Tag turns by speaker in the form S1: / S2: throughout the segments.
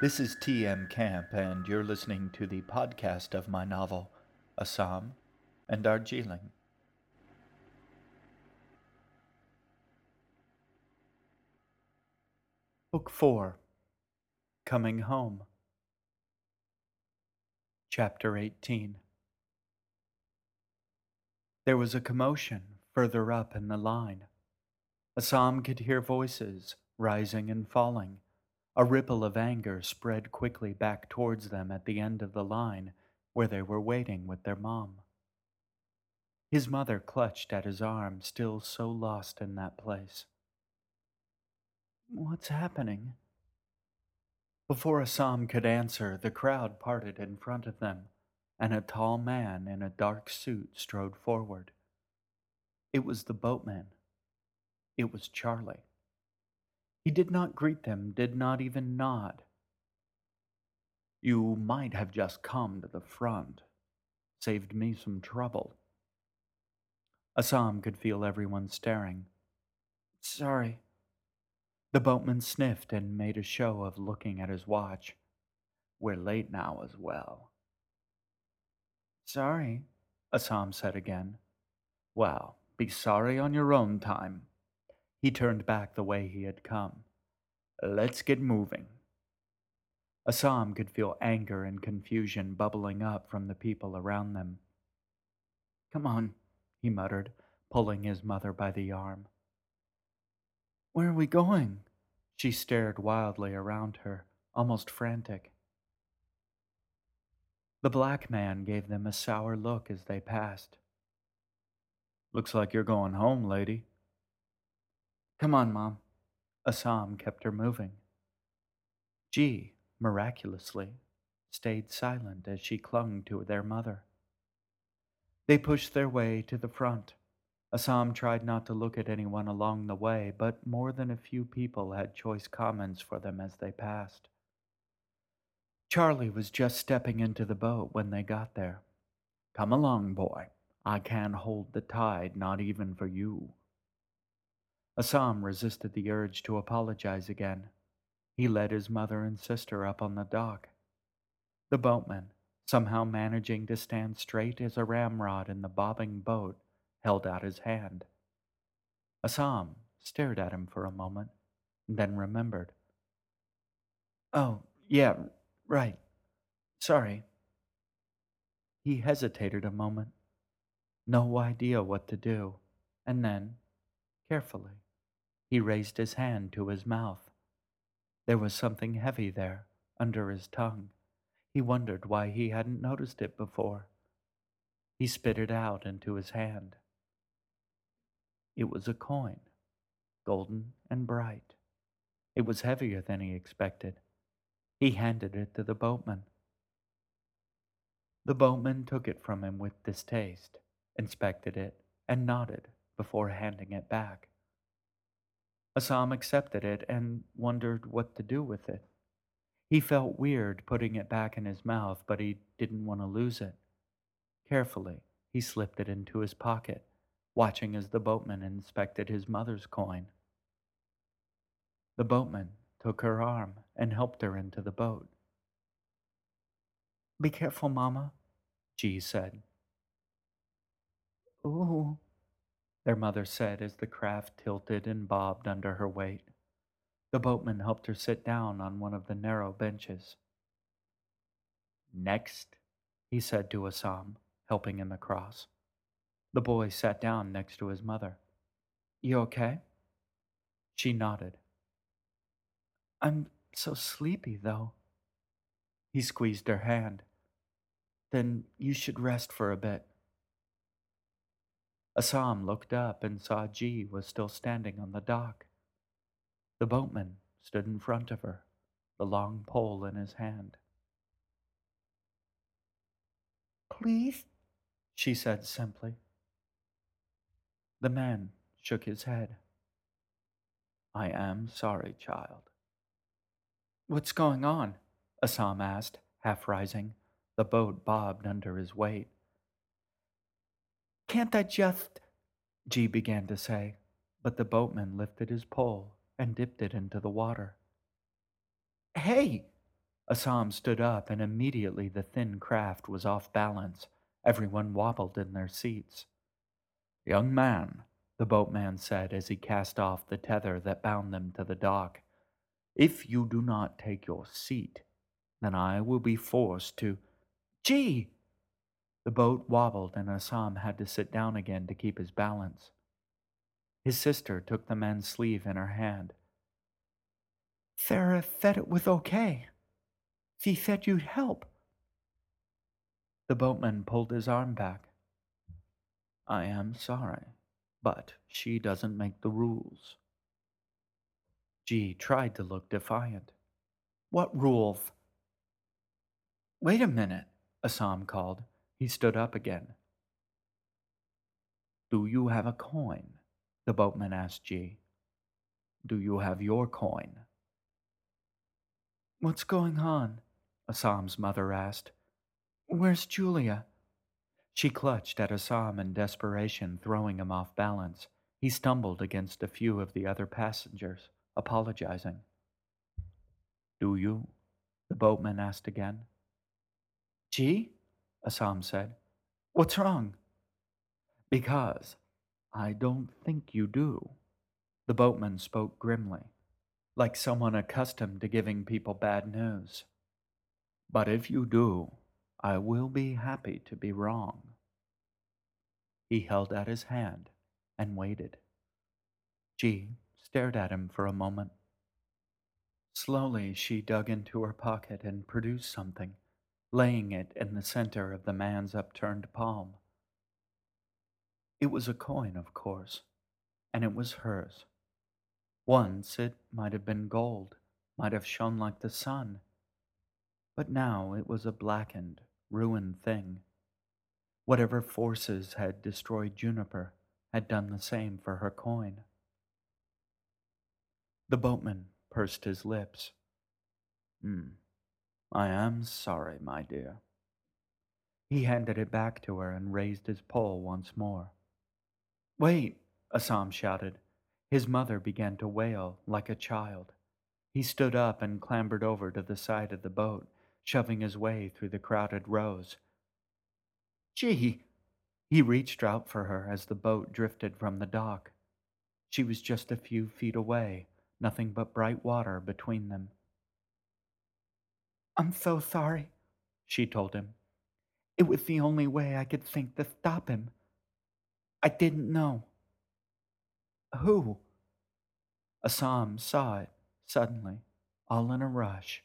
S1: This is TM Camp, and you're listening to the podcast of my novel, Assam and Darjeeling. Book 4 Coming Home. Chapter 18 There was a commotion further up in the line. Assam could hear voices rising and falling. A ripple of anger spread quickly back towards them at the end of the line where they were waiting with their mom. His mother clutched at his arm, still so lost in that place. What's happening? Before Assam could answer, the crowd parted in front of them, and a tall man in a dark suit strode forward. It was the boatman. It was Charlie. He did not greet them, did not even nod. You might have just come to the front. Saved me some trouble. Assam could feel everyone staring. Sorry. The boatman sniffed and made a show of looking at his watch. We're late now as well. Sorry, Assam said again. Well, be sorry on your own time. He turned back the way he had come. Let's get moving. Assam could feel anger and confusion bubbling up from the people around them. Come on, he muttered, pulling his mother by the arm. Where are we going? She stared wildly around her, almost frantic. The black man gave them a sour look as they passed. Looks like you're going home, lady. Come on, Mom. Assam kept her moving. G, miraculously, stayed silent as she clung to their mother. They pushed their way to the front. Assam tried not to look at anyone along the way, but more than a few people had choice comments for them as they passed. Charlie was just stepping into the boat when they got there. Come along, boy. I can't hold the tide, not even for you. Assam resisted the urge to apologize again. He led his mother and sister up on the dock. The boatman, somehow managing to stand straight as a ramrod in the bobbing boat, held out his hand. Assam stared at him for a moment, then remembered. Oh, yeah, right. Sorry. He hesitated a moment, no idea what to do, and then, carefully, he raised his hand to his mouth. There was something heavy there, under his tongue. He wondered why he hadn't noticed it before. He spit it out into his hand. It was a coin, golden and bright. It was heavier than he expected. He handed it to the boatman. The boatman took it from him with distaste, inspected it, and nodded before handing it back. Assam accepted it and wondered what to do with it. He felt weird putting it back in his mouth, but he didn't want to lose it. Carefully, he slipped it into his pocket, watching as the boatman inspected his mother's coin. The boatman took her arm and helped her into the boat. Be careful, Mama, G said. Ooh, their mother said as the craft tilted and bobbed under her weight. The boatman helped her sit down on one of the narrow benches. Next, he said to Assam, helping him across. The boy sat down next to his mother. You okay? She nodded. I'm so sleepy, though. He squeezed her hand. Then you should rest for a bit. Assam looked up and saw G was still standing on the dock. The boatman stood in front of her, the long pole in his hand. Please, she said simply. The man shook his head. I am sorry, child. What's going on? Assam asked, half rising. The boat bobbed under his weight. Can't I just. G began to say, but the boatman lifted his pole and dipped it into the water. Hey! Assam stood up, and immediately the thin craft was off balance. Everyone wobbled in their seats. Young man, the boatman said as he cast off the tether that bound them to the dock, if you do not take your seat, then I will be forced to. Gee! The boat wobbled, and Assam had to sit down again to keep his balance. His sister took the man's sleeve in her hand. Farah said it was okay. She said you'd help. The boatman pulled his arm back. I am sorry, but she doesn't make the rules. G tried to look defiant. What rules? Wait a minute, Assam called. He stood up again. Do you have a coin? The boatman asked G. Do you have your coin? What's going on? Assam's mother asked. Where's Julia? She clutched at Assam in desperation, throwing him off balance. He stumbled against a few of the other passengers, apologizing. Do you? The boatman asked again. Gee? Assam said. What's wrong? Because I don't think you do. The boatman spoke grimly, like someone accustomed to giving people bad news. But if you do, I will be happy to be wrong. He held out his hand and waited. G stared at him for a moment. Slowly, she dug into her pocket and produced something, laying it in the center of the man's upturned palm. It was a coin, of course, and it was hers. Once it might have been gold, might have shone like the sun, but now it was a blackened, ruined thing. Whatever forces had destroyed Juniper had done the same for her coin. The boatman pursed his lips. Hmm, I am sorry, my dear. He handed it back to her and raised his pole once more. Wait, Assam shouted. His mother began to wail like a child. He stood up and clambered over to the side of the boat shoving his way through the crowded rows. Gee! He reached out for her as the boat drifted from the dock. She was just a few feet away, nothing but bright water between them. I'm so sorry, she told him. It was the only way I could think to stop him. I didn't know. Who? Assam saw it suddenly, all in a rush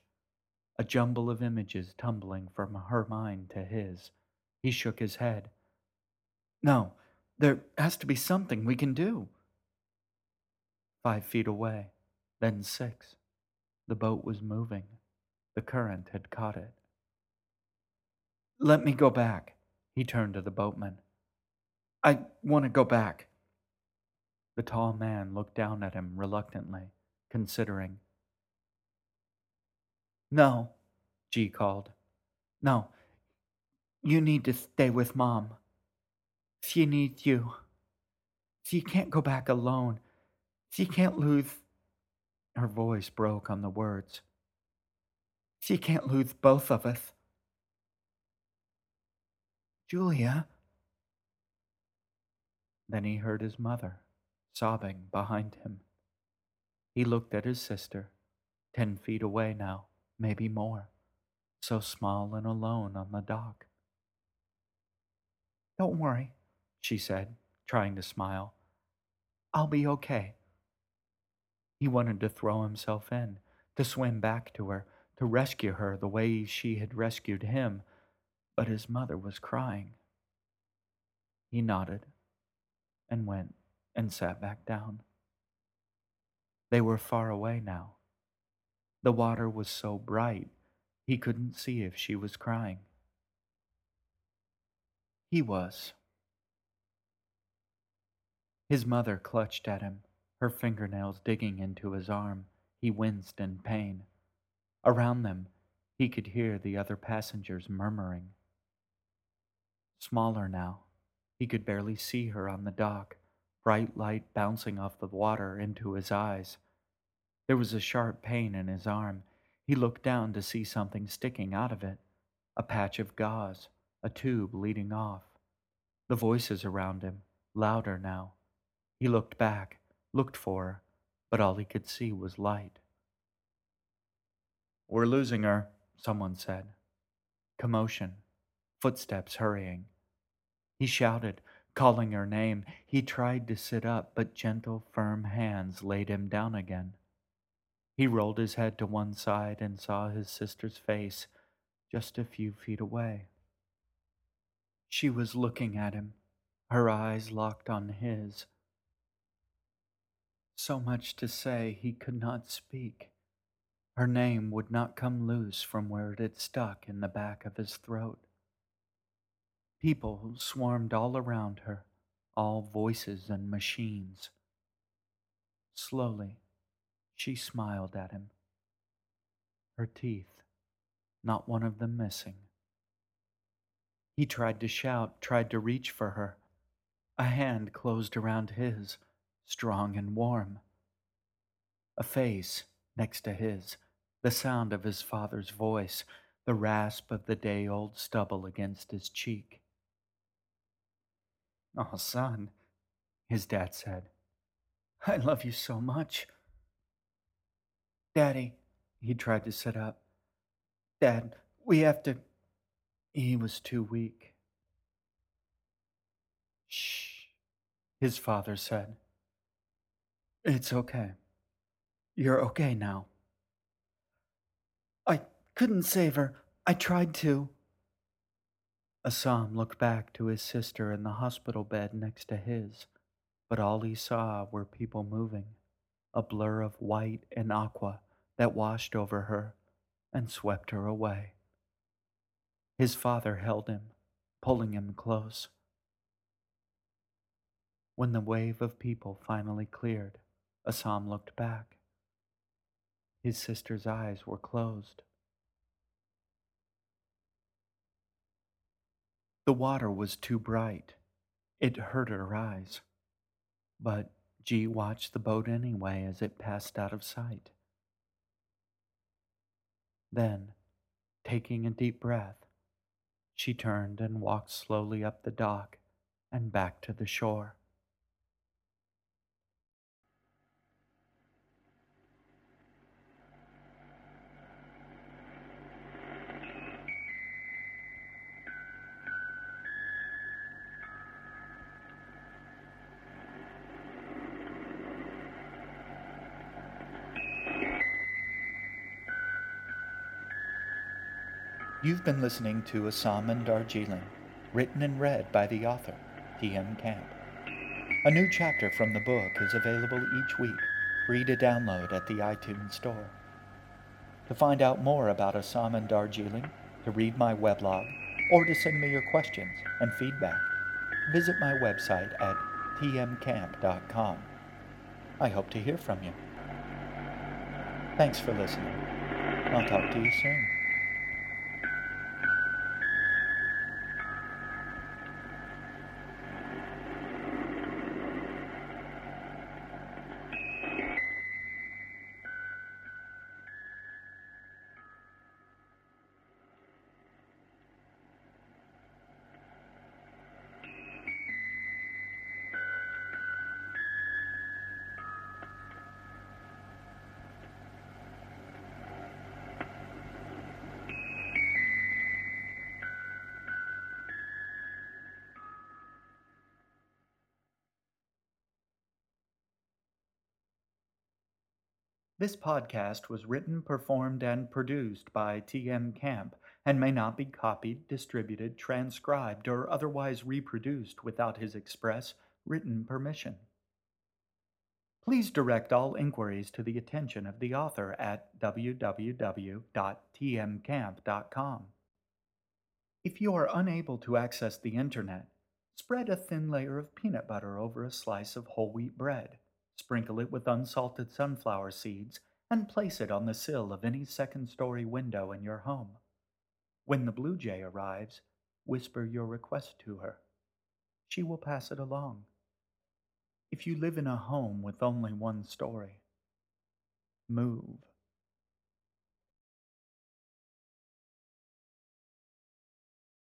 S1: a jumble of images tumbling from her mind to his. He shook his head. No, there has to be something we can do. Five feet away, then six. The boat was moving. The current had caught it. Let me go back, he turned to the boatman. I want to go back. The tall man looked down at him reluctantly, considering. No, G called. No, you need to stay with Mom. She needs you. She can't go back alone. She can't lose. Her voice broke on the words. She can't lose both of us. Julia. Then he heard his mother sobbing behind him. He looked at his sister, ten feet away now maybe more, so small and alone on the dock. Don't worry, she said, trying to smile. I'll be okay. He wanted to throw himself in, to swim back to her, to rescue her the way she had rescued him, but his mother was crying. He nodded and went and sat back down. They were far away now, the water was so bright he couldn't see if she was crying. He was. His mother clutched at him, her fingernails digging into his arm. He winced in pain. Around them, he could hear the other passengers murmuring. Smaller now, he could barely see her on the dock, bright light bouncing off the water into his eyes. There was a sharp pain in his arm. He looked down to see something sticking out of it a patch of gauze, a tube leading off. The voices around him, louder now. He looked back, looked for her, but all he could see was light. We're losing her, someone said. Commotion, footsteps hurrying. He shouted, calling her name. He tried to sit up, but gentle, firm hands laid him down again. He rolled his head to one side and saw his sister's face just a few feet away. She was looking at him, her eyes locked on his. So much to say he could not speak. Her name would not come loose from where it had stuck in the back of his throat. People swarmed all around her, all voices and machines. Slowly, she smiled at him. Her teeth, not one of them missing. He tried to shout, tried to reach for her. A hand closed around his, strong and warm. A face next to his, the sound of his father's voice, the rasp of the day old stubble against his cheek. Oh, son, his dad said, I love you so much. Daddy, he tried to sit up. Dad, we have to. He was too weak. Shh, his father said. It's okay. You're okay now. I couldn't save her. I tried to. Assam looked back to his sister in the hospital bed next to his, but all he saw were people moving, a blur of white and aqua that washed over her and swept her away. His father held him, pulling him close. When the wave of people finally cleared, Assam looked back. His sister's eyes were closed. The water was too bright. It hurt her eyes. But G watched the boat anyway as it passed out of sight. Then, taking a deep breath, she turned and walked slowly up the dock and back to the shore. You've been listening to Assam and Darjeeling, written and read by the author, T.M. Camp. A new chapter from the book is available each week, free to download at the iTunes Store. To find out more about Assam and Darjeeling, to read my weblog, or to send me your questions and feedback, visit my website at tmcamp.com. I hope to hear from you. Thanks for listening. I'll talk to you soon. This podcast was written, performed, and produced by T.M. Camp and may not be copied, distributed, transcribed, or otherwise reproduced without his express written permission. Please direct all inquiries to the attention of the author at www.tmcamp.com. If you are unable to access the internet, spread a thin layer of peanut butter over a slice of whole wheat bread Sprinkle it with unsalted sunflower seeds and place it on the sill of any second story window in your home. When the blue jay arrives, whisper your request to her. She will pass it along. If you live in a home with only one story, move.